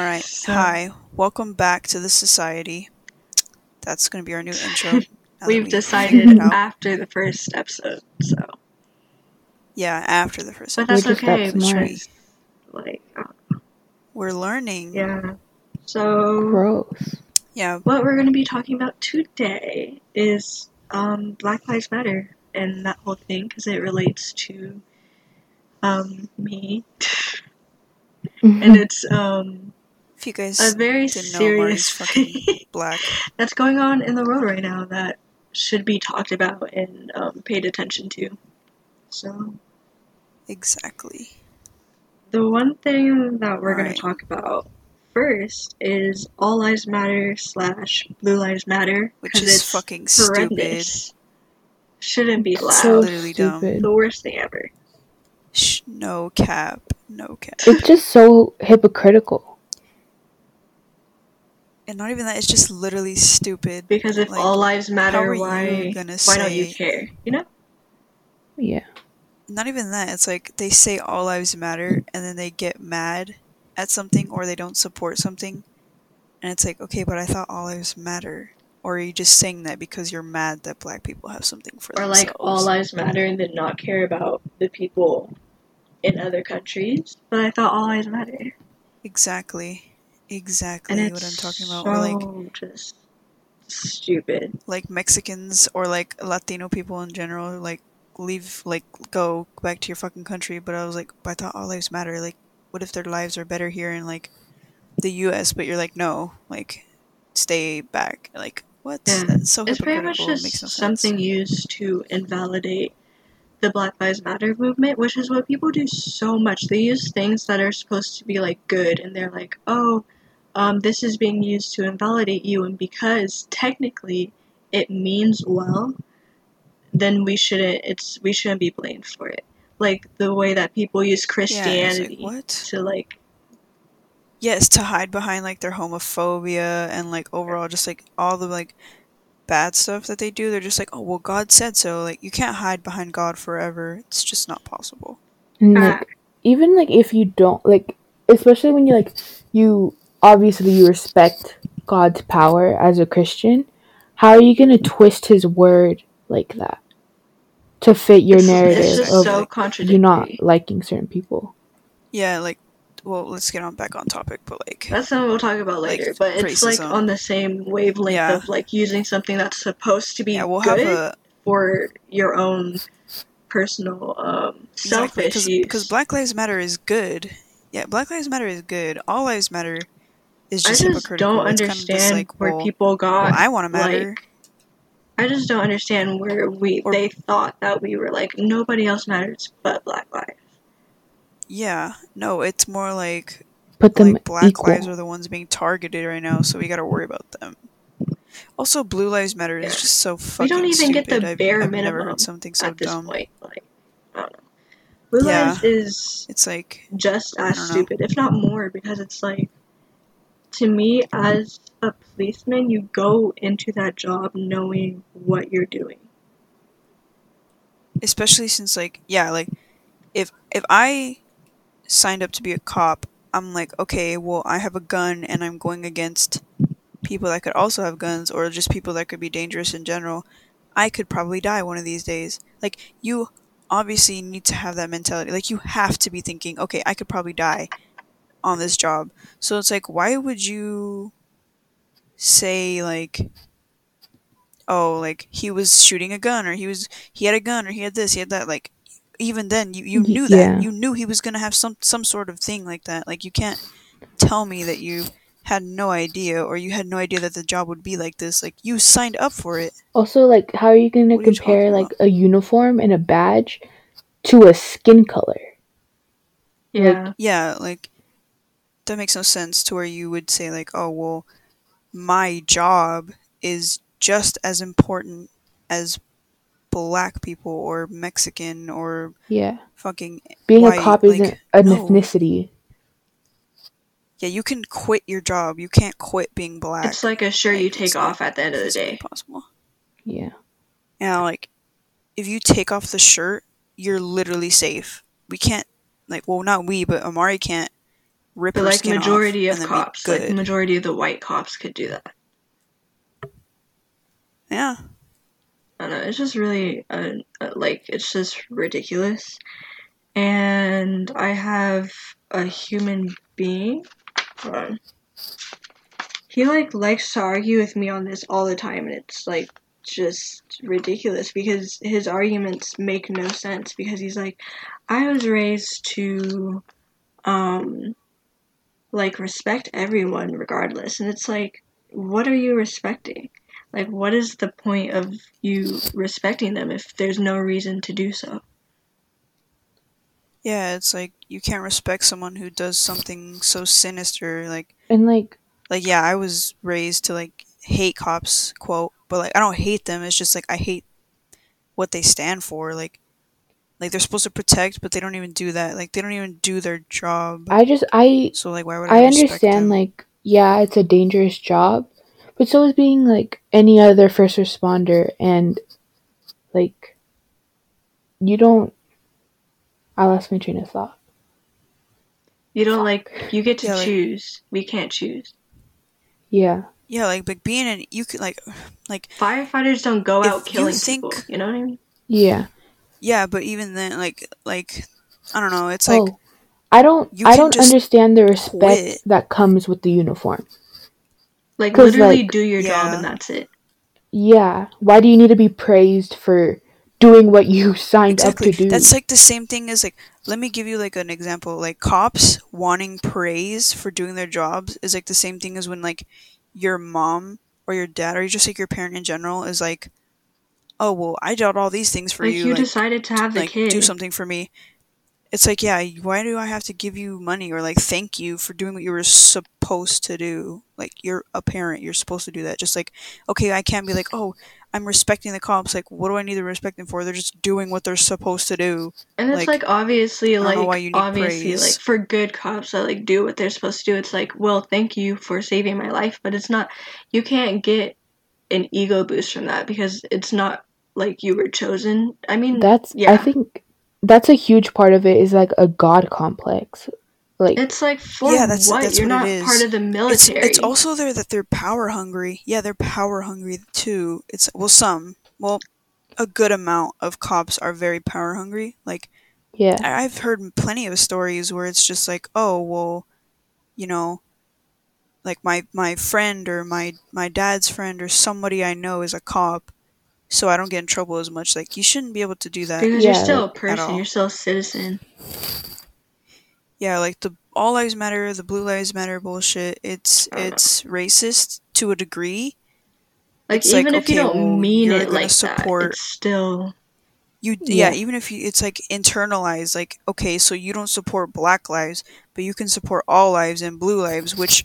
All right. So- Hi. Welcome back to the society. That's going to be our new intro. We've we decided figured it out. after the first episode, so Yeah, after the first but episode. that's okay. got because, Like, uh, We're learning. yeah. So Gross. Yeah. what we're going to be talking about today is um, Black Lives Matter and that whole thing because it relates to um, me, and it's um, If you guys a very didn't serious Marty's fucking black. that's going on in the world right now that should be talked about and um, paid attention to. So Exactly. the one thing that we're going Alright. to talk about first is All Lives Matter slash Blue Lives Matter Which 'cause is it's fucking stupid. horrendous. Shouldn't be allowed. So literally dumb. stupid. the worst thing ever. Shh, no cap. No cap. It's just so hypocritical. And not even that, it's just literally stupid. Because if Like, all lives matter, are why gonna why don't you care? You know? Yeah. Not even that, it's like they say all lives matter and then they get mad at something or they don't support something. And it's like, okay, but I thought all lives matter. Or are you just saying that because you're mad that black people have something for Or themselves? like all lives matter and then not care about the people in other countries. But I thought all lives matter. Exactly. Exactly And what I'm talking about. so Or like just stupid. like Mexicans or like Latino people in general, like leave like go back to your fucking country. But I was like, but I thought all lives matter. Like, what if their lives are better here in like the U.S. But you're like, no, like stay back. Like, what? Yeah. That's so It's pretty much just no something sense. used to invalidate the Black Lives Matter movement, which is what people do so much. They use things that are supposed to be like good, and they're like, oh, um, this is being used to invalidate you, and because technically it means well, then we shouldn't. It's we shouldn't be blamed for it. Like the way that people use Yeah, Christianity like, what? to like Yes, to hide behind like their homophobia and like overall just like all the like bad stuff that they do. They're just like, oh well, God said so. Like you can't hide behind God forever. It's just not possible. And like even like if you don't like especially when you like you obviously you respect God's power as a Christian, how are you gonna twist his word like that? To fit your it's, narrative it's just of so contradictory. you not liking certain people. Yeah, like well, let's get on back on topic, but like That's something we'll talk about Like, later. but it's like on the same wavelength Yeah. of like using something that's supposed to be yeah, we'll good have a for your own personal um, exactly selfish use. because Black Lives Matter is good. Yeah, Black Lives Matter is good. All lives matter is I just, just hypocritical. don't it's kind of understand just like where well, people got. well, I want to matter. like, I just don't understand where we Or- they thought that we were like nobody else matters but Black lives. yeah, no, it's more like Put them like black equal. lives are the ones being targeted right now, so we got to worry about them. Also, blue lives matter is just so fucking. We fucking don't even get stupid. the I've, bare I've never minimum heard something so at this dumb. point. Like I don't know. Blue Yeah. lives is It's like just as don't know. stupid, if not more, because it's like, to me, as a policeman, you go into that job knowing what you're doing. especially since like yeah like if if i signed up to be a cop i'm like okay well i have a gun and i'm going against people that could also have guns or just people that could be dangerous in general i could probably die one of these days. Like you obviously need to have that mentality. Like you have to be thinking okay i could probably die on this job so it's like why would you say like oh like he was shooting a gun or he was he had a gun or he had this he had that like even then you, you knew that yeah. you knew he was gonna have some some sort of thing like that like you can't tell me that you had no idea or you had no idea that the job would be like this like you signed up for it Also, like, how are you going to What are you compare talking like a uniform and a badge to a skin color? Yeah. yeah like that makes no sense to where you would say like oh well my job is just as important as black people or mexican or Yeah, fucking being Why, a cop like, isn't an no. ethnicity. Yeah, you can quit your job. You can't quit being black. It's like a sure you take it's not off at the end of the day. possible. Yeah, Yeah, like if you take off the shirt, you're literally safe. We can't like well not we, but Amari can't rip But like majority of cops, like majority of the white cops could do that. yeah. I don't know. It's just really uh, uh, like it's just ridiculous. And I have a human being. He like likes to argue with me on this all the time, and it's like just ridiculous because his arguments make no sense. Because he's like, I was raised to, um, like respect everyone regardless, and it's like, what are you respecting? Like, what is the point of you respecting them if there's no reason to do so? Yeah, it's like you can't respect someone who does something so sinister. Like, And like like yeah, I was raised to like hate cops, quote, but like I don't hate them. It's just like I hate what they stand for. Like, like they're supposed to protect, but they don't even do that. Like they don't even do their job. I just I so like, why would I? I understand them? like yeah, it's a dangerous job, but so is being like any other first responder and like you don't I lost my train of thought. You don't like, you get to Yeah, like- choose. We can't choose. Yeah. yeah, like but being in you could like like Firefighters don't go out killing think- people. You know what I mean? Yeah. Yeah, but even then, like like I don't know. It's like oh. I don't you I don't understand the respect quit. that comes with the uniform. Like literally like- do your job and that's it. Yeah. Why do you need to be praised for doing what you signed exactly up to do? that's like the same thing as like let me give you like an example like cops wanting praise for doing their jobs is like the same thing as when like your mom or your dad or just like your parent in general is like oh well i did all these things for like you you like, decided to have the like kid. do something for me. It's like yeah why do i have to give you money or like thank you for doing what you were supposed to do? Like you're a parent you're supposed to do that. Just like okay i can't be like oh i'm respecting the cops. Like what do i need to respect them for? They're just doing what they're supposed to do. And it's Like, like, obviously like why you need obviously praise. like for good cops that like do what they're supposed to do, it's like, well, thank you for saving my life, but it's not you can't get an ego boost from that because it's not like you were chosen. I mean That's yeah. I think that's a huge part of it is like a god complex. Like it's like for Yeah, that's- what? that's You're what not it is. part of the it's military. it's also there that they're power hungry yeah they're power hungry too it's well some well a good amount of cops are very power hungry like yeah. I- I've heard plenty of stories where it's just like, oh well, you know, like my my friend or my my dad's friend or somebody I know is a cop, so I don't get in trouble as much. Like you shouldn't be able to do that. because Yeah, you're still a person, you're still a citizen. Yeah, like the all lives matter, the blue lives matter bullshit. It's I know. it's racist to a degree. Like It's like, even if you don't well, mean it like support- that, it's still You yeah. Yeah. even if you it's like internalized. Like okay, so you don't support black lives, but you can support all lives and blue lives, which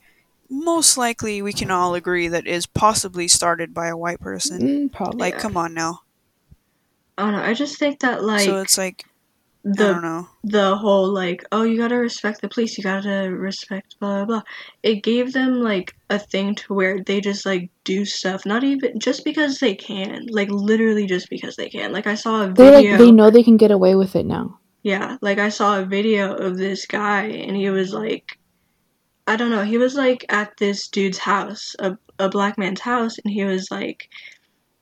most likely we can all agree that is possibly started by a white person. Mm, probably. Like, Yeah. come on now. I don't know. I just think that like so it's like I the don't know. the whole like oh you gotta respect the police you gotta respect blah blah blah it gave them like a thing to where they just like do stuff not even just because they can like literally just because they can like i saw a they video like they know they can get away with it now. yeah like i saw a video of this guy and he was like i don't know he was like at this dude's house a, a black man's house and he was like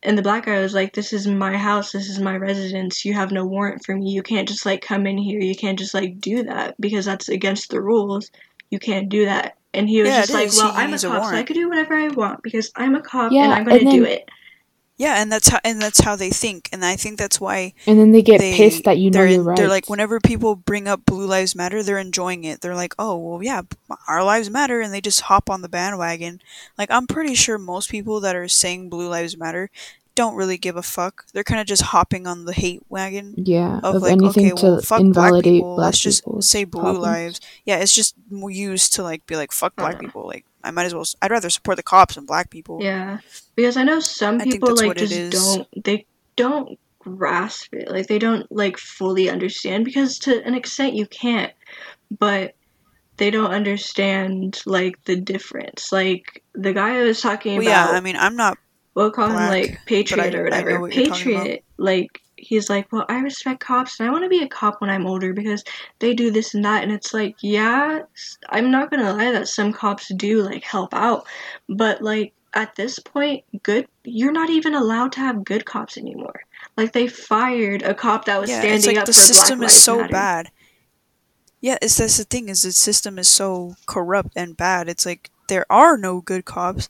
and the black guy was like this is my house this is my residence you have no warrant for me you can't just like come in here you can't just like do that because that's against the rules you can't do that. And he was Yeah, just like well i'm a needs a cop so i could do whatever i want because i'm a cop Yeah, and i'm gonna and do it Yeah, and that's how and that's how they think, and I think that's why And then they get they pissed that you know you're right. They're like, whenever people bring up Blue Lives Matter, they're enjoying it. They're like, oh well, yeah, our lives matter, and they just hop on the bandwagon. Like I'm pretty sure most people that are saying Blue Lives Matter don't really give a fuck. They're kind of just hopping on the hate wagon yeah, of, of, like, anything okay, to well, fuck black invalidate people. black Let's just say blue problems. lives. Yeah, it's just used to like be like fuck black Uh. people. Like I might as well. I'd rather support the cops than black people. Yeah, because I know some people like just don't they don't grasp it. Like they don't like fully understand because to an extent you can't, but they don't understand like the difference. Like the guy I was talking Well, yeah. I mean, I'm not. We'll call him like Patriot I- or whatever. what you're talking about. Patriot, like he's like, well, I respect cops and I want to be a cop when I'm older because they do this and that. And it's like, yeah, I'm not gonna lie that some cops do like help out, but like at this point, good, you're not even allowed to have good cops anymore. Like they fired a cop that was yeah, standing it's like up the for system Black is Lives so Matter. bad. Yeah, it's that's the thing is the system is so corrupt and bad. It's like there are no good cops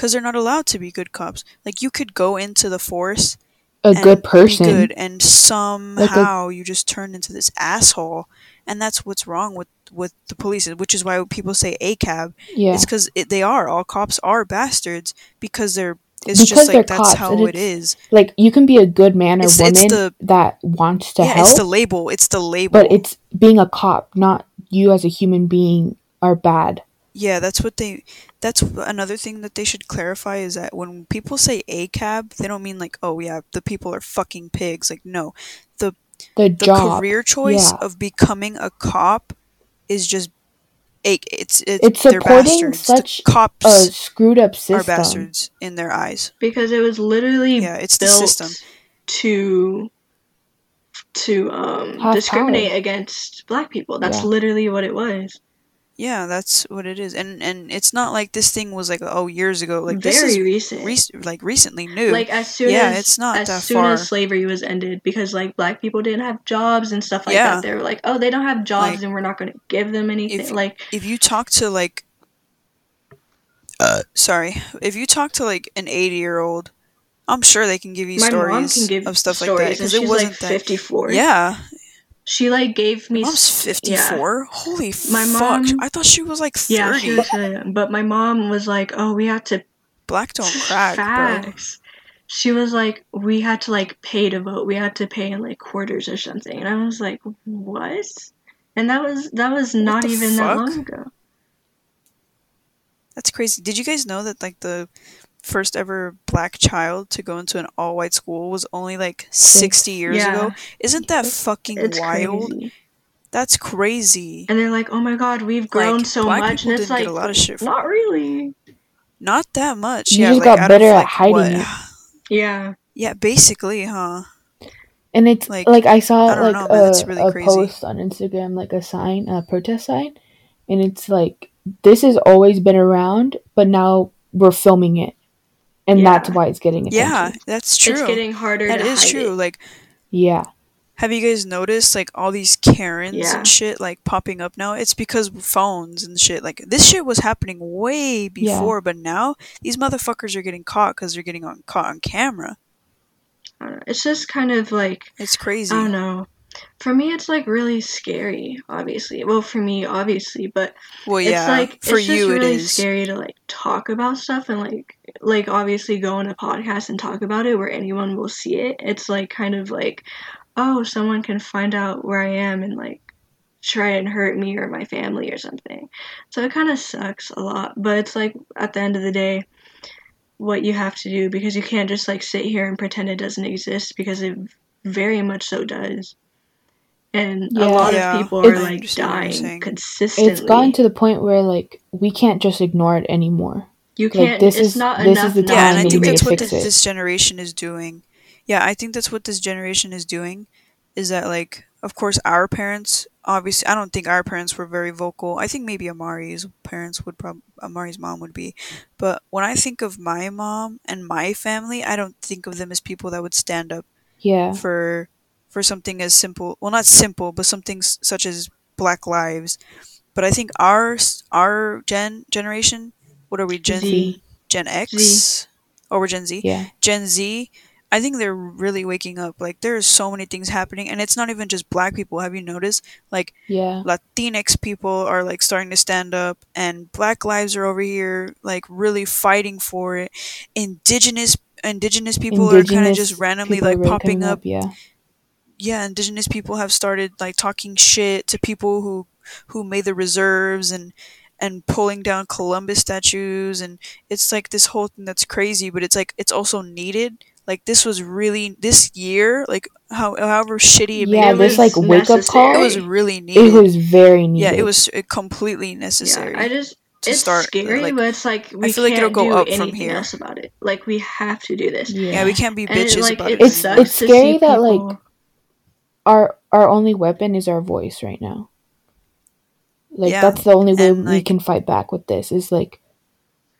because they're not allowed to be good cops. Like you could go into the force A good person. be good, and somehow you just turn into this asshole, and that's what's wrong with with the police, which is why people say ACAB. Yeah. It's because they are all cops are bastards because they're. It's Because just like that's cops, how it's- like you can be a good man or It's- woman it's the- that wants to yeah, help, it's the label. It's the label. but it's being a cop, not you as a human being are bad. Yeah, that's what they. That's another thing that they should clarify is that when people say ACAB, they don't mean like, oh yeah, the people are fucking pigs. Like, no, The, the job. career choice yeah. of becoming a cop is just a. It's it's, It's supporting bastards. such the cops a screwed up are system. bastards in their eyes. because it was literally Yeah, it's the system. to to um Have discriminate power. against black people. That's Yeah. literally what it was. Yeah, that's what it is, and and it's not like this thing was like oh years ago. Like this Very is recent. rec- like recently new. like as soon Yeah, as it's not as that soon far. as slavery was ended because like black people didn't have jobs and stuff like Yeah. that they were like oh they don't have jobs Like, and we're not going to give them anything if- like if you talk to like uh sorry if you talk to like an 80 year old i'm sure they can give you stories give of stuff stories like that because it wasn't like that 54 yeah she like gave me mom's s- 54 holy My fuck mom- i thought she was like 30 yeah, she was but my mom was like oh we had to black don't crack bro Facts. She was like, we had to like pay to vote. We had to pay in like quarters or something, and I was like, what? And that was that was not even that long ago. that's crazy did you guys know that like the first ever black child to go into an all-white school was only like 60 years Yeah. ago isn't that fucking It's wild crazy. that's crazy And they're like, oh my god, we've grown Like, so black much, and it's didn't get like, a lot of shit for- not really. not that much You yeah just like, got out of, better at like, hiding what- Yeah, Yeah, basically, huh? And it's Like, like, I saw I like know, a, really a crazy. post on Instagram, like a sign, a protest sign, and it's like this has always been around, but now we're filming it, and Yeah. that's why it's getting attention. Yeah, that's true. it's getting harder. That to is hide true. It. Like, Yeah, have you guys noticed like all these Karens Yeah. and shit like popping up now? It's because phones and shit. Like this shit was happening way before, but now these motherfuckers are getting caught because they're getting on caught on camera. I don't know. It's just kind of like It's crazy. I don't know. For me, it's like really scary. Obviously, well, for me, obviously, but Well, yeah, it's like for it's just you really it is. scary to like talk about stuff and like like obviously go on a podcast and talk about it where anyone will see it. It's like kind of like, oh, someone can find out where I am and like try and hurt me or my family or something. So it kind of sucks a lot, but it's like at the end of the day what you have to do because you can't just like sit here and pretend it doesn't exist because it very much so does. And a lot Yeah, of people I are like understand what you're dying saying. consistently. it's gotten to the point where like we can't just ignore it anymore. You can't. this it's is- not this is enough. the now yeah, and I think that's what this, this generation is doing. Yeah, I think that's what this generation is doing. Is that like, of course, our parents. Obviously, I don't think our parents were very vocal. I think maybe Amari's parents would probably Amari's mom would be, but when I think of my mom and my family, I don't think of them as people that would stand up Yeah, for for something as simple. Well, not simple, but something s- such as Black Lives. But I think our our gen generation. What are we? Gen Z. Gen X? Z. Or we're Gen Z? yeah, Gen Z, I think they're really waking up. Like there's so many things happening and it's not even just black people. Have you noticed? Like yeah. Latinx people are like starting to stand up and black lives are over here like really fighting for it. Indigenous indigenous people are kind of just randomly like popping coming up. Yeah, Yeah, indigenous people have started like talking shit to people who who made the reserves and and pulling down Columbus statues and it's like this whole thing that's crazy, but it's like it's also needed. Like this was really this year, like how however shitty it Yeah, made this, like, wake-up call- it was really needed. it was very needed. yeah, it was uh, completely necessary. Yeah, I just to it's start. scary, like, but it's like we feel like can't it'll go up from here. else about it. Like we have to do this. Yeah. yeah, we can't be And it, bitches like, about it it. It's- it's scary see that, like, people- our our only weapon is our voice right now. Like Yeah, that's the only way and, we like- can fight back with this is like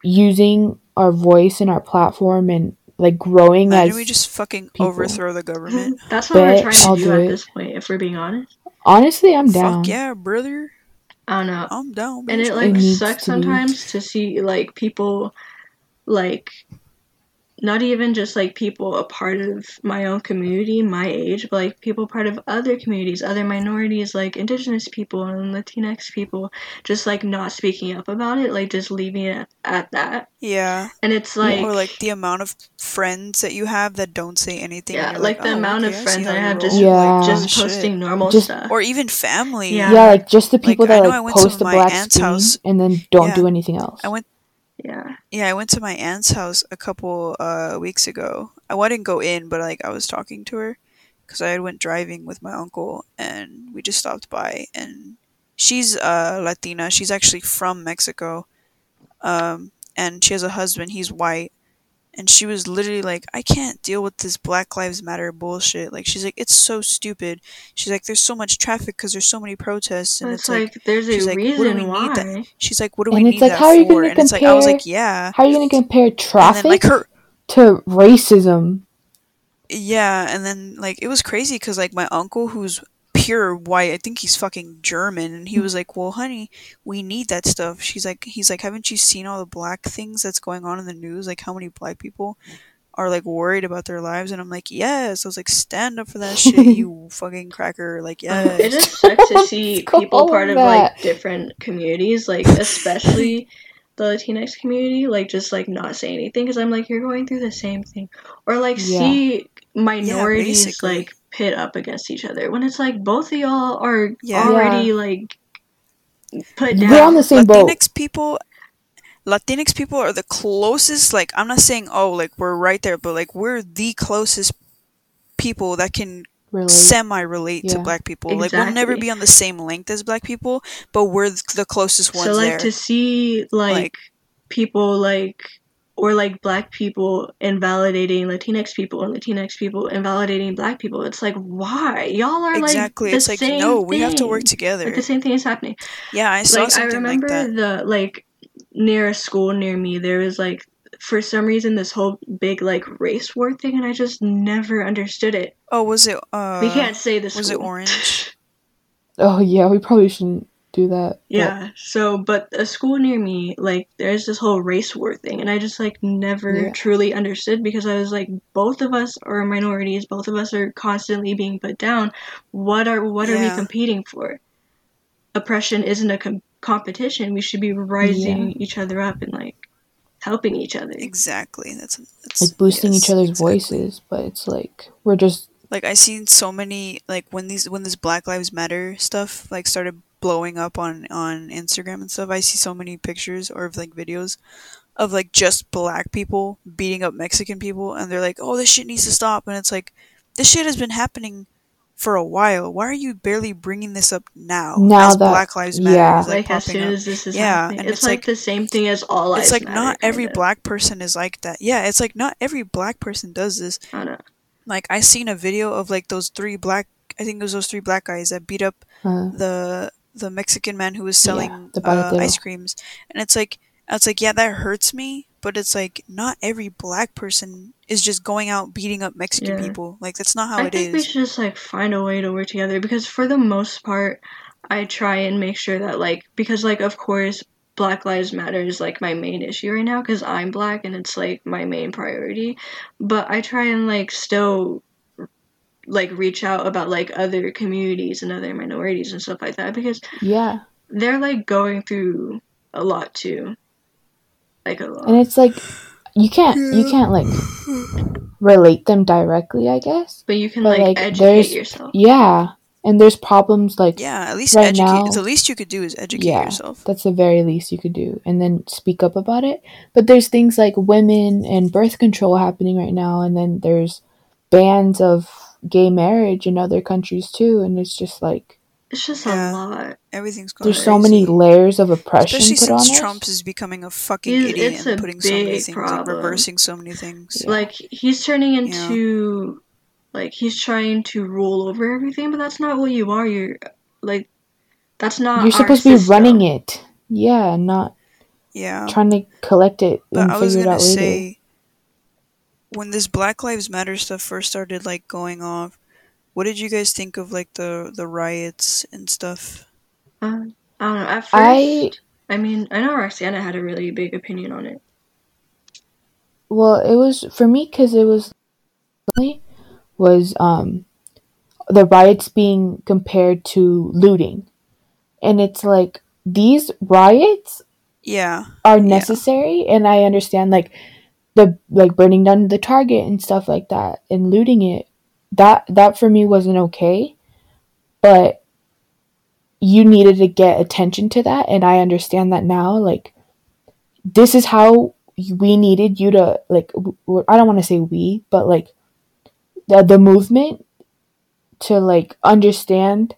using our voice and our platform and like growing Imagine as we just fucking people. overthrow the government. That's what we're Bet trying I'll to do do at it. this point, if we're being honest. honestly I'm down. Fuck yeah, brother. I don't know. I'm down. and it like needs sucks to be. sometimes to see like people like not even just like people a part of my own community my age but like people part of other communities other minorities like indigenous people and latinx people just like not speaking up about it like just leaving it at that yeah. and it's like or like the amount of friends that you have that don't say anything. yeah you're like, the "Oh, amount okay, of friends how i you have just Yeah. like just oh, Shit. posting normal Just- stuff or even family. Yeah. Yeah, like just the people Like, I that know I like went to post a my black aunt's screen house. and then don't Yeah. do anything else. I went yeah Yeah, I went to my aunt's house a couple uh, weeks ago. I didn't go in, but like I was talking to her because I went driving with my uncle, and we just stopped by. And she's uh, Latina. She's actually from Mexico, um, and she has a husband. He's white, and she was literally like, "I can't deal with this Black Lives Matter bullshit." Like she's like, "It's so stupid." She's like, "There's so much traffic because there's so many protests," and it's, it's like, like, there's she's a like, what do reason we need why that- she's like, "What do we And it's need like, that how are you for?" gonna And it's like, I was like, "Yeah." How are you going to compare traffic then like her to racism? Yeah, and then like it was crazy because like my uncle, who's pure white, I think he's fucking German, and he was like, "Well, honey, we need that stuff." She's like, "He's like, haven't you seen all the black things that's going on in the news? Like how many black people are like worried about their lives?" And I'm like, "Yes." I was like, "Stand up for that shit, you fucking cracker!" Like, It yes. just sucks to see people part of like different communities, like especially the Latinx community, like just like not say anything because I'm like you're going through the same thing, or like Yeah. see minorities basically. like pit up against each other when it's like both of y'all are Yeah. already like put down. We're on the same boat. Latinx people Latinx people are the closest like I'm not saying oh like we're right there but like we're the closest people that can Relate. semi relate to black people like we'll never be on the same length as black people but we're th- the closest ones so like there to see like, Like- people like or like black people invalidating latinx people and latinx people invalidating black people. It's like why? Y'all are exactly. like the it's like no we have to work together. Like the same thing is happening. Yeah I saw like i remember like that. the like near a school near me there was like for some reason this whole big like race war thing and i just never understood it. Oh was it uh we can't say this was it orange? Oh yeah, we probably shouldn't do that. but- Yeah. So, but a school near me, like, there's this whole race war thing, and I just like never Yeah. truly understood because I was like, both of us are minorities, both of us are constantly being put down. What are what are we competing for? Oppression isn't a com- competition. We should be rising each other up and like helping each other. exactly that's, that's like boosting yes, each other's exactly. voices, but it's like we're just like I seen so many like when these when this Black Lives Matter stuff like started blowing up on on Instagram and stuff. I see so many pictures or like videos of like just black people beating up Mexican people, and they're like, "Oh, this shit needs to stop," and it's like, this shit has been happening for a while. Why are you barely bringing this up now? Now as that- Black Lives Matter yeah. is like, like as soon up. as this is Yeah, happening, and it's, it's like, like- the same thing as all lives It's like matter, not every kinda. black person is like that. Yeah, it's like not every black person does this. I know. Like I seen a video of like those three black I think it was those three black guys that beat up uh, the the Mexican man who was selling the uh, ice creams, and it's like it's like yeah that hurts me, but it's like not every black person is just going out beating up Mexican Yeah. people. Like that's not how it is. I think we should just like find a way to work together because for the most part, I try and make sure that like because like of course Black Lives Matter is like my main issue right now because I'm black and it's like my main priority. But I try and like still like reach out about like other communities and other minorities and stuff like that because yeah, they're like going through a lot too. Like a lot. and it's like you can't you can't like relate them directly, I guess. but you can but, like, like, educate yourself. Yeah, and there's problems like Yeah, at least Right educate. now- the least you could do is educate yeah, yourself. that's the very least you could do, and then speak up about it. But there's things like women and birth control happening right now, and then there's bans of gay marriage in other countries too, and it's just like It's just Yeah. a lot. Everything's going There's so many layers of oppression Especially put on since us. Trump is becoming a fucking He's- idiot it's and a putting so many big things, like problem. reversing so many things. Yeah. Like he's turning into like he's trying to rule over everything, but that's not what you are. You're like that's not. You're our supposed to be system. running it. Yeah, not Yeah. trying to collect it But and I was figure it gonna out later. say, when this Black Lives Matter stuff first started like going off, what did you guys think of like the the riots and stuff? Uh, I don't know. At first, I I mean, I know Roxana had a really big opinion on it. well, it was for me because it was was um the riots being compared to looting, and it's like these riots Yeah, are necessary, and I understand like the like burning down the target and stuff like that and looting it. That that for me wasn't okay, but you needed to get attention to that, and I understand that now. Like this is how we needed you to like. I don't want to say we, but like the the movement to like understand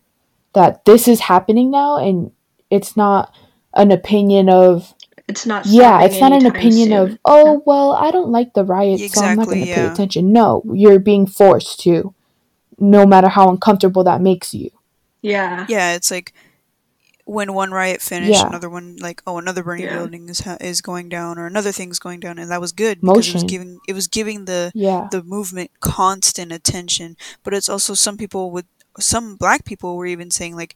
that this is happening now, and it's not an opinion of It's not. yeah, it's not an opinion soon. of, oh, well, I don't like the riots, so I'm not going to pay attention. No, you're being forced to, no matter how uncomfortable that makes you. Yeah. yeah. It's like when one riot finished, Yeah. another one like oh another burning Yeah. building is ha- is going down or another thing's going down, and that was good because it was giving it was giving the Yeah. the movement constant attention. But it's also some people with some black people were even saying like,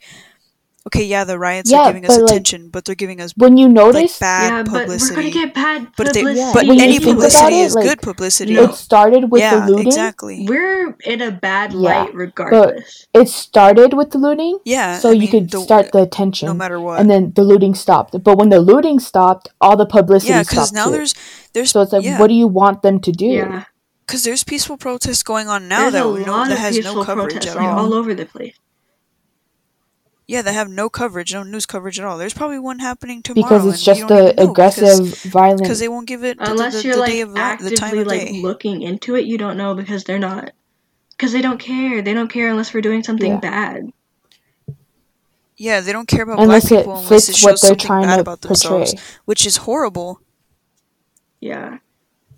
okay, yeah, the riots Yeah, are giving us but, like, attention, but they're giving us When you like notice, bad yeah, but we're publicity. gonna get bad but they, publicity. Yeah, but when you any think about publicity it, is like, good publicity. No. it started with yeah, the looting. exactly. We're in a bad Yeah, light regardless. It started with the looting, Yeah, so I you mean, could the- start uh, the attention. no matter what. and then the looting stopped. But when the looting stopped, all the publicity yeah, because stopped now too. there's there's so it's like, yeah, what do you want them to do? yeah. because there's peaceful protests going on now There's that a lot that of has peaceful no coverage protests at all. all over the place. Yeah, they have no coverage, no news coverage at all. There's probably one happening tomorrow, Because it's and just you don't the know aggressive, because, violent. because they won't give it the, Unless the, the, you're the like day of the, the time actively of like day. looking into it, you don't know because they're not. Because they don't care. They don't care unless we're doing something Yeah. bad. Yeah, they don't care about unless black people unless it fits what shows they're something trying bad to about themselves, which is horrible. Yeah.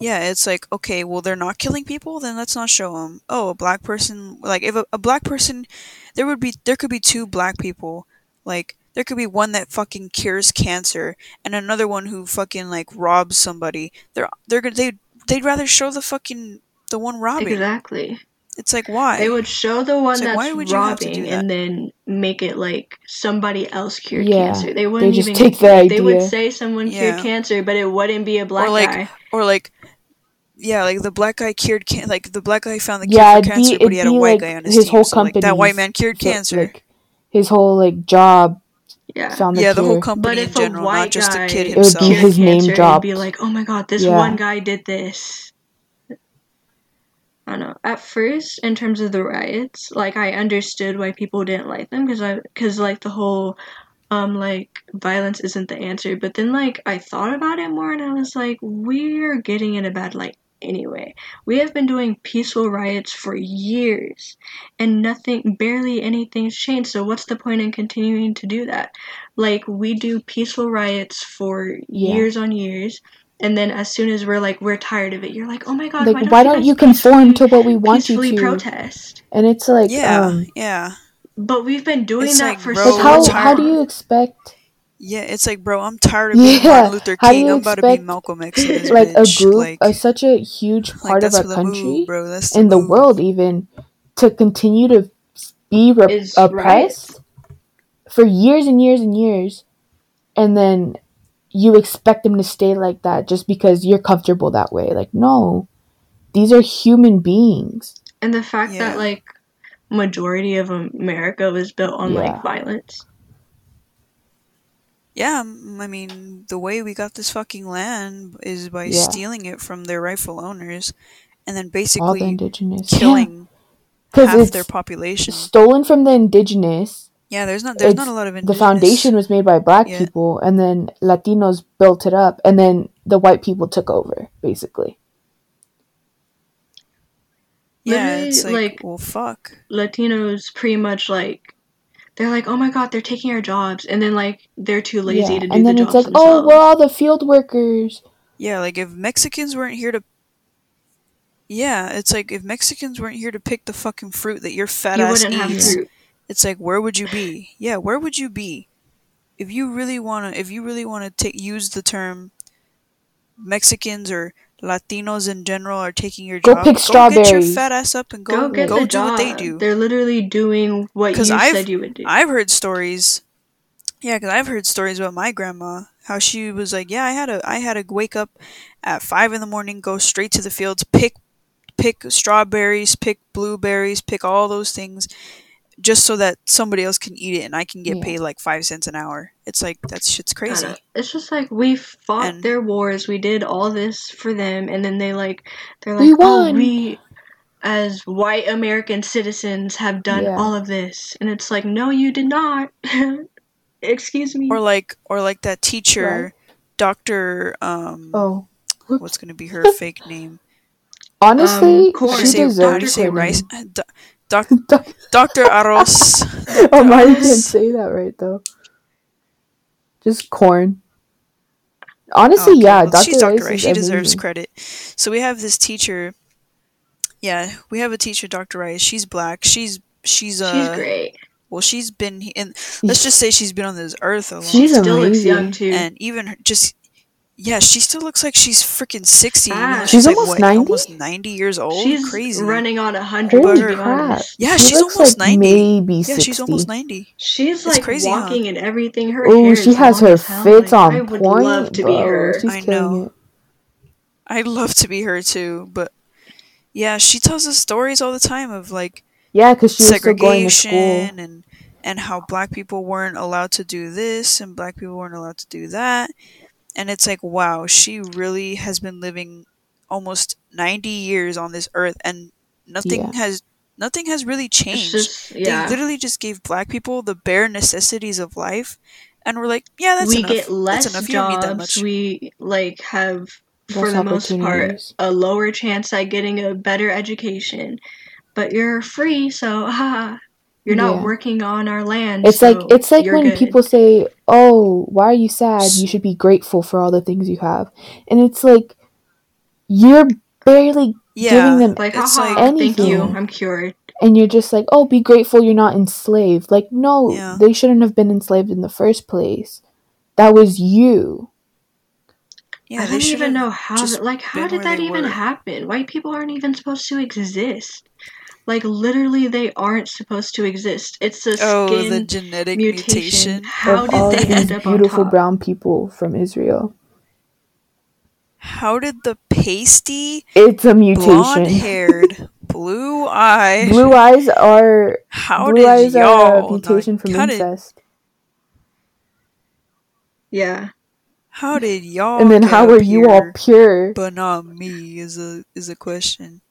Yeah, it's like okay, well they're not killing people, then let's not show them. Oh, a black person, like if a, a black person, there would be there could be two black people, like there could be one that fucking cures cancer and another one who fucking like robs somebody. They're they're gonna they they'd rather show the fucking the one robbing. Exactly. It's like why? They would show the one It's like, why that's would you have to do robbing that? and then make it like somebody else cured Yeah, cancer. They wouldn't just even take the They would say someone Yeah. cured cancer, but it wouldn't be a black or like guy. or like yeah, like the black guy cured can like the black guy found the cure yeah, for cancer, be, but he had a white like guy on his, his team. whole so, like, company. that white man cured cancer. like his whole like job Yeah. found the yeah, the whole company But in if a general, not white just guy the kid It would himself. be his name cancer, dropped. it'd be like, oh my god, this Yeah. one guy did this. I don't know. At first, in terms of the riots, like I understood why people didn't like them because I because like the whole um like violence isn't the answer. But then like I thought about it more and I was like, we're getting in a bad light anyway. We have been doing peaceful riots for years and nothing barely anything's changed. So what's the point in continuing to do that? Like we do peaceful riots for Yeah. years on years. And then as soon as we're like we're tired of it, you're like, oh my god, like why don't guys you conform to what we want you peacefully to? protest? And it's like yeah, um yeah, But we've been doing It's that like, for bro, so like how how do you expect yeah. It's like, bro, I'm tired of being Yeah, Martin Luther how do King. you I'm about to be Malcolm X. in this like a group like, a, such a huge like, part of that's our country move, bro. That's the in the world even to continue to be re- Is oppressed for years and years and years and then you expect them to stay like that just because you're comfortable that way like no these are human beings And the fact Yeah. that like majority of America was built on Yeah. like violence. Yeah, mm, I mean, the way we got this fucking land is by Yeah. stealing it from their rightful owners, and then all the basically indigenous killing because half it's their population. stolen from the indigenous Yeah, there's not there's it's- not a lot of the indigenous. foundation was made by black Yeah. people and then latinos built it up and then the white people took over basically Yeah, Literally, it's like, like- well, fuck. Latinos pretty much like they're like, oh my god, they're taking our jobs, and then like they're too lazy yeah. to do and then the it's jobs like, oh, themselves. we're all the field workers. Yeah, like if Mexicans weren't here to Yeah, it's like if Mexicans weren't here to pick the fucking fruit that your fat you ass wouldn't have eats, fruit. it's like where would you be? Yeah, where would you be? If you really wanna if you really wanna take use the term Mexicans or Latinos in general are taking your Go job, pick go get strawberries. your fat ass up and Go, go get go the do job. what they do. They're literally doing what you 'Cause I've- said you would do. I've heard stories. Yeah, because I've heard stories about my grandma. How she was like, yeah, I had to, I had to wake up at five in the morning, go straight to the fields, pick, pick strawberries, pick blueberries, pick all those things, just so that somebody else can eat it and I can get Yeah. paid like five cents an hour. It's like that shit's crazy. It's just like we fought And- their wars, we did all this for them, and then they like they're like, We oh, won." we as white American citizens have done Yeah. all of this, and it's like, no, you did not. Excuse me. Or like, or like that teacher, Right. Doctor. Um, Oh, what's gonna be her fake name? honestly, Um, corn. She say, deserves you say her rice? name. Do- Doc, Doctor Arroz. oh my, you Arroz. can't say that right though. Just corn. Honestly, Okay, yeah, well, Dr. she's Dr. Rice Rice. is She deserves credit. So we have this teacher. Yeah, we have a teacher, Dr. Rice. She's black. She's she's uh She's great. well, she's been in. Let's just say she's been on this earth a long She's time, Still looks young too. and even her, just yeah, she still looks like she's freaking sixty. even though fat. She's like, almost what, 90? almost ninety years old. She's Crazy. running on a hundred. Holy to be crap! honest. Yeah, she she's looks almost like 90. maybe Yeah, 60. she's almost ninety. She's It's like crazy, huh? walking and everything. Her Oh, hair she is has her fits like, on I would point, love to bro. be her. She's I know. it. I'd love to be her too, but yeah, she tells us stories all the time of like Yeah, because she was still going to school. segregation and and how black people weren't allowed to do this and black people weren't allowed to do that and it's like wow she really has been living almost 90 years on this earth and nothing Yeah. has nothing has really changed just they literally just gave black people the bare necessities of life and we're like yeah that's we enough get less that's enough you don't need that jobs. much We like have for Less the most part a lower chance at getting a better education. But you're free, so haha. You're not Yeah. working on our land. It's so like it's like when good. people say, "Oh, why are you sad? You should be grateful for all the things you have," and it's like you're barely yeah giving them, like it's haha, like- thank you, Anything. I'm cured. and you're just like, "Oh, be grateful you're not enslaved." Like, no, Yeah. they shouldn't have been enslaved in the first place. That was you. yeah I they don't even know how like how did that even were. happen? White people aren't even supposed to exist. Like literally they aren't supposed to exist. It's a oh skin the genetic mutation. mutation How of did all they these end up on beautiful top? brown people from Israel. How did the pasty, It's a blonde mutation. haired, blue eyed, Blue eyes are how blue did eyes are y'all a mutation not, from how did, incest. Yeah. how did y'all and then get how up are you all pure? but not me is a is a question.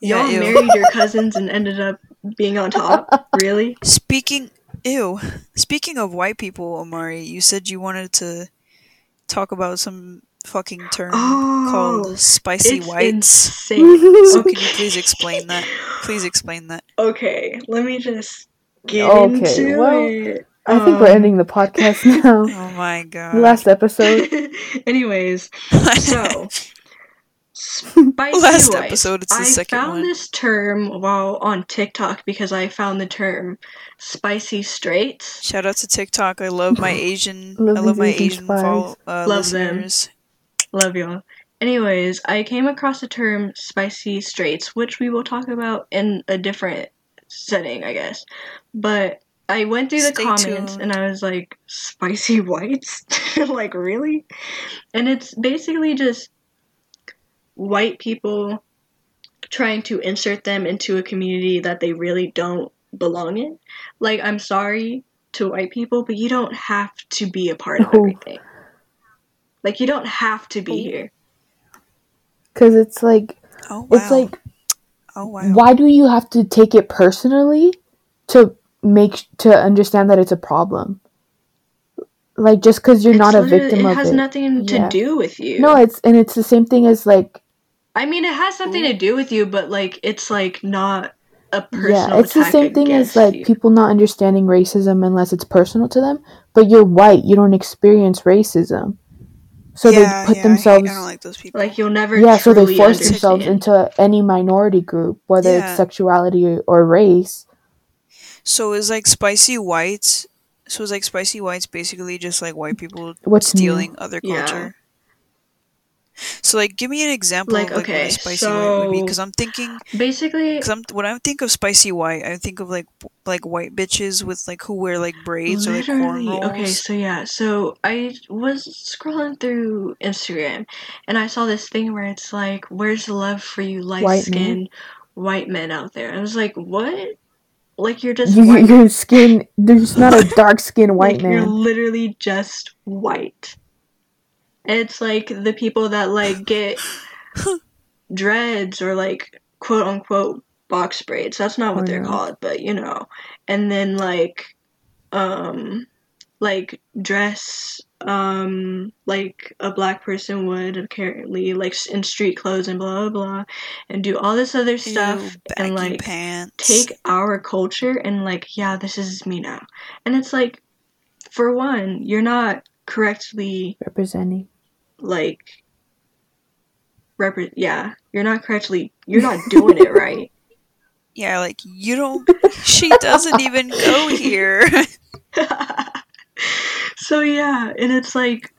Y'all ew. married your cousins and ended up being on top? Really? Speaking ew. Speaking of white people, Amari, you said you wanted to talk about some fucking term Oh, called spicy it's whites. insane. So can you please explain that? Please explain that. Okay, let me just get Okay, into well, it. I think we're Um, ending the podcast now. Oh my god. Last episode. Anyways, so spicy Last whites. episode, it's the I second found one. this term while on TikTok because I found the term spicy straights. Shout out to TikTok. I love my Asian. Love I love my Asian Asian follow, uh, Love them. listeners. Love y'all. Anyways, I came across the term spicy straights, which we will talk about in a different setting, I guess. But I went through the Stay comments tuned. and I was like, spicy whites? like, really? And it's basically just white people trying to insert them into a community that they really don't belong in. Like, I'm sorry to white people, but you don't have to be a part of oh. everything. Like, you don't have to be Oh. here. Because it's like, Oh wow. it's like, oh wow. why do you have to take it personally to make to understand that it's a problem? Like just because you're It's not a literally- victim it of has it. nothing to Yeah. do with you. No, it's and it's the same thing as like I mean, it has something to do with you, but like, it's like not a personal yeah, it's the same thing as like you. people not understanding racism unless it's personal to them. But you're white, you don't experience racism, so yeah, they put yeah, I, hate, I themselves don't like those people. like you'll never yeah, so they truly force themselves into any minority group, whether Yeah. it's sexuality or, or race. so is like spicy whites. So is like spicy whites basically just like white people What's new? stealing other Yeah. culture. So like, give me an example Like, of like what a spicy white would be, because I'm thinking, Basically, because I'm when I think of spicy white, I think of like like white bitches with like who wear like braids or like Literally. cornrows. Okay, so yeah, so I was scrolling through Instagram and I saw this thing where it's like, "Where's the love for you light White skinned white men out there?" I was like, "What? Like you're just You, white? your skin, there's not a dark skinned white like, You're literally just white." It's like the people that like get dreads or like quote unquote box braids. That's not what they're Cornrows. called, but you know. And then like um like dress um like a black person would apparently like in street clothes and blah blah blah and do all this other stuff Ew, and like pants. take our culture and like yeah this is me now and it's like for one you're not correctly Representing. like repre- yeah you're not correctly you're not doing it right Yeah, like you don't. she doesn't even go here. so yeah and it's like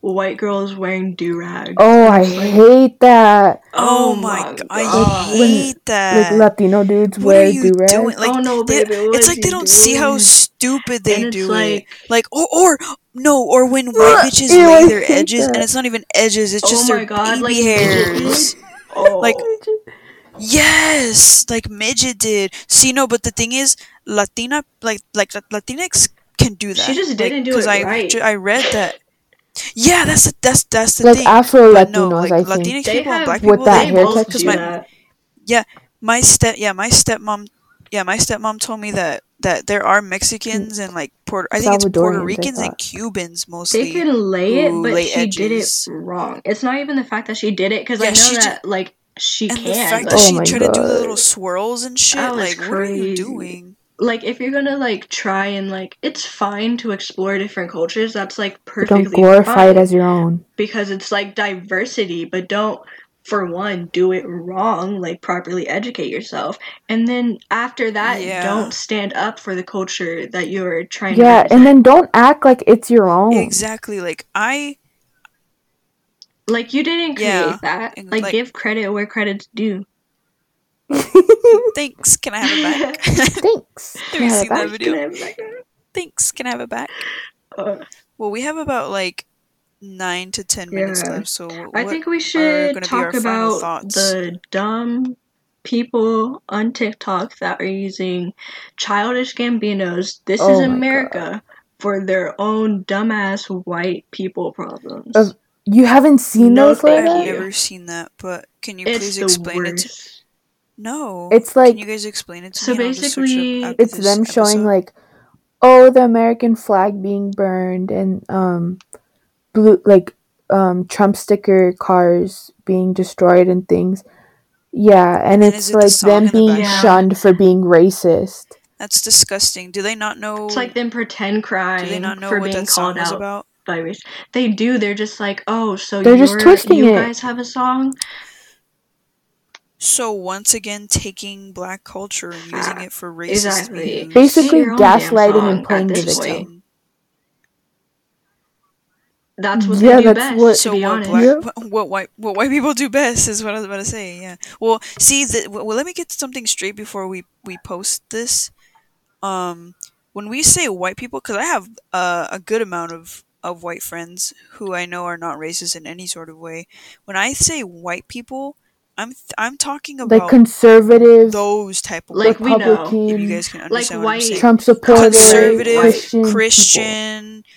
white girls wearing do-rags Oh, I like, hate that. Oh, Oh my my god, I God. hate that. Like Latino dudes what are wear you do rags. doing? Like, oh no baby what it's like they don't see how stupid they do like it. Like, or, or no, or when white bitches Ew, lay their hate edges, and it's not even edges; it's oh just their god like baby midget hairs. oh Like, Yes, like midget did. See, no, but the thing is, Latina, like like Latinx can do that. She just didn't do 'cause it I, right. ju- I read that. Yeah, that's the, that's that's the like thing. Afro But no, Latinos, like I think. Latinx they people and have black people, that they they both because do my that my step yeah my stepmom yeah my stepmom told me that that there are mm. Mexicans and like Puerto I think it's Puerto Ricans and Cubans Cubans They can lay it, but lay she did it wrong. It's not even the fact that she did it, because I know she ju- that like she and can. the fact but, that Oh she my tried to do the little swirls and shit, That was like what are you doing? like, if you're gonna like try and like, it's fine to explore different cultures. That's like But perfectly don't glorify fine it as your own. because it's like diversity. But don't, for one, do it wrong. Like properly educate yourself, and then after that, Yeah. don't stand up for the culture that you're trying to. Yeah, and then don't act like it's your own. Exactly. Like I like you didn't create Yeah, that. Like, like- give credit where credit's due. thanks. Can I have it back? Thanks. Have you seen that- that video? Can I have that? Thanks. Can I have it back? Uh, Well, we have about like nine to ten minutes Yeah. left. So what, I think we should gonna be our talk final about thoughts? the dumb people on TikTok that are using Childish Gambino's. This Oh is my America for their own dumbass white people problems. Of- You haven't seen No, those, thank I've Layla? you. never seen that, but can you it's please the explain it to. No. It's like can you guys explain it to So me? and I'll just search it up basically- it's this them showing episode? like, oh, the American flag being burned and um, blue like um Trump sticker cars being destroyed and things. Yeah, and then it's it like them in the being background? shunned for being racist. That's disgusting. Do they not know? It's like them pretend crying. do they not know for what being that song called was out about? by race. They do. They're just like, oh, so They're just you're- twisting you it. guys have a song. So once again, taking black culture and using Ah, it for racist exactly. views. Basically, your own damn gaslighting and playing at the victim. Point. That's what Yeah, they do that's best. what- so what black, Yeah. what, what white what white people do best is what I was about to say. Yeah. Well, see, the, well, let me get something straight before we we post this. Um, when we say white people, because I have uh, a good amount of of white friends who I know are not racist in any sort of way. When I say white people, I'm I'm talking about Like about conservative, those type of Like, white we know. Republican, if you guys can understand what I'm white saying. Trump supporters, Conservative, Christian, Christian, people.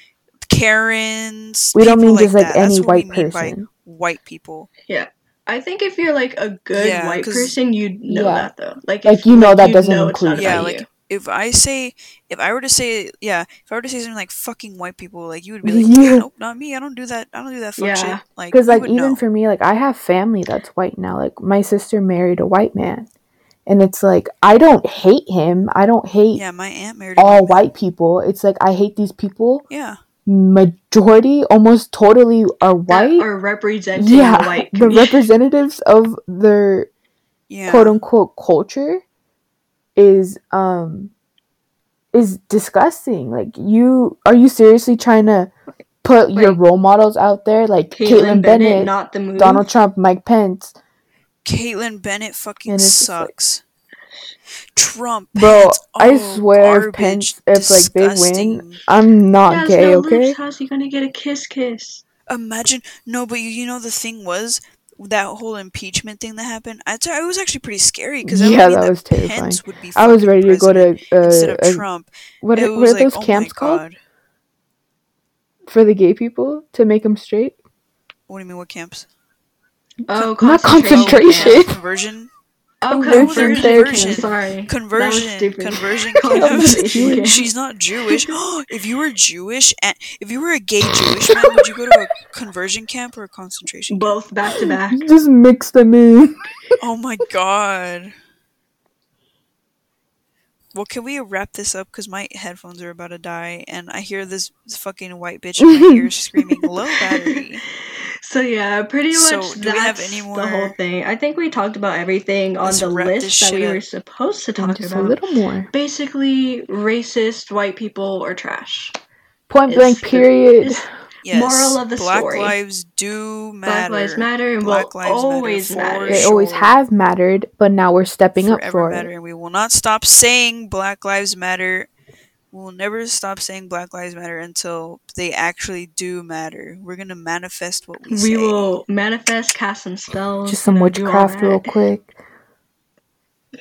Karens. We don't people mean just like that. That's any what white we mean by person. white people. Yeah. I think if you're like a good Yeah, white 'cause- person, you'd know Yeah. that though. Like, Like, if, you know that doesn't know include Yeah, like you. if I say if I were to say yeah, if I were to say something like fucking white people, like you would be like, Yeah. nope, not me. I don't do that. I don't do that fuck Yeah. shit. Like Because like even know. for me, like I have family that's white now. Like my sister married a white man, and it's like I don't hate him. I don't hate Yeah, my aunt married all white man. white people. It's like I hate these people. Yeah. Majority, almost totally, are That white. are representing yeah, the white the representatives of their Yeah. quote unquote culture is um is disgusting. Like you are you seriously trying to put your role models out there like Kaitlin Kaitlin Bennett, not the move. Donald Trump, Mike Pence. Kaitlin Bennett fucking And like- sucks. Trump, Bro, I oh, swear if garbage, Pence if like they win. I'm not He gay, no okay? lips. How's he gonna get a kiss kiss? Imagine no, but you, you know the thing was that whole impeachment thing that happened. I it was actually pretty scary because Yeah, that was terrifying. Pence would be. I was ready to go to uh, instead of uh, Trump. what it are, what was are like, those oh camps called for the gay people to make them straight? What do you mean? What camps? Oh, Not concentration. concentration. camp. Conversion. Oh, Conversion conversion. therapy. camp, Sorry. That was Conversion. Conversion Concentration camps. camp. She's not Jewish. if you were Jewish and if you were a gay Jewish man, would you go to a conversion camp or a concentration camp? Both back to back. Just mix them in. Oh my god. Well, can we wrap this up? Because my headphones are about to die, and I hear this fucking white bitch in my ear screaming low battery. So yeah, pretty So, much do we have that's any the whole thing. I think we talked about everything on Let's the list that we up. were supposed to And talk just about. a little more. Basically, racist white people are trash. Point blank. the- Period. it's- Yes, Moral of the Black story. Black lives do matter. Black lives matter and Black will lives always for matter. They always have mattered, but now we're stepping up forever for matter, it. and we will not stop saying Black Lives Matter. We will never stop saying Black Lives Matter until they actually do matter. We're gonna manifest what we, We say. will manifest, cast some spells. Just some you know, do all witchcraft, real quick.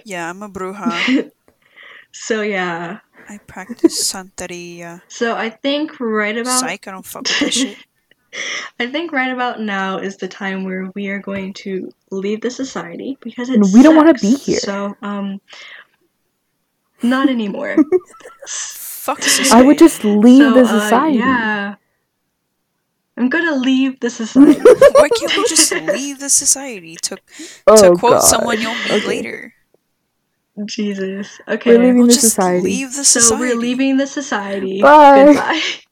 Yeah, I'm a bruja. So yeah. I practice Santeria. So I think right about Psych, I don't fuck with that shit. I think right about now is the time where we are going to leave the society because it And we don't wanna be here. So um not anymore. Fuck I would just leave so, the uh, society. yeah. I'm gonna leave the society. Why can't we just leave the society to, to oh quote god. someone you'll meet Okay. later? Jesus. Okay. We're leaving We'll the just society. leave the so we're leaving the society. Bye. Goodbye.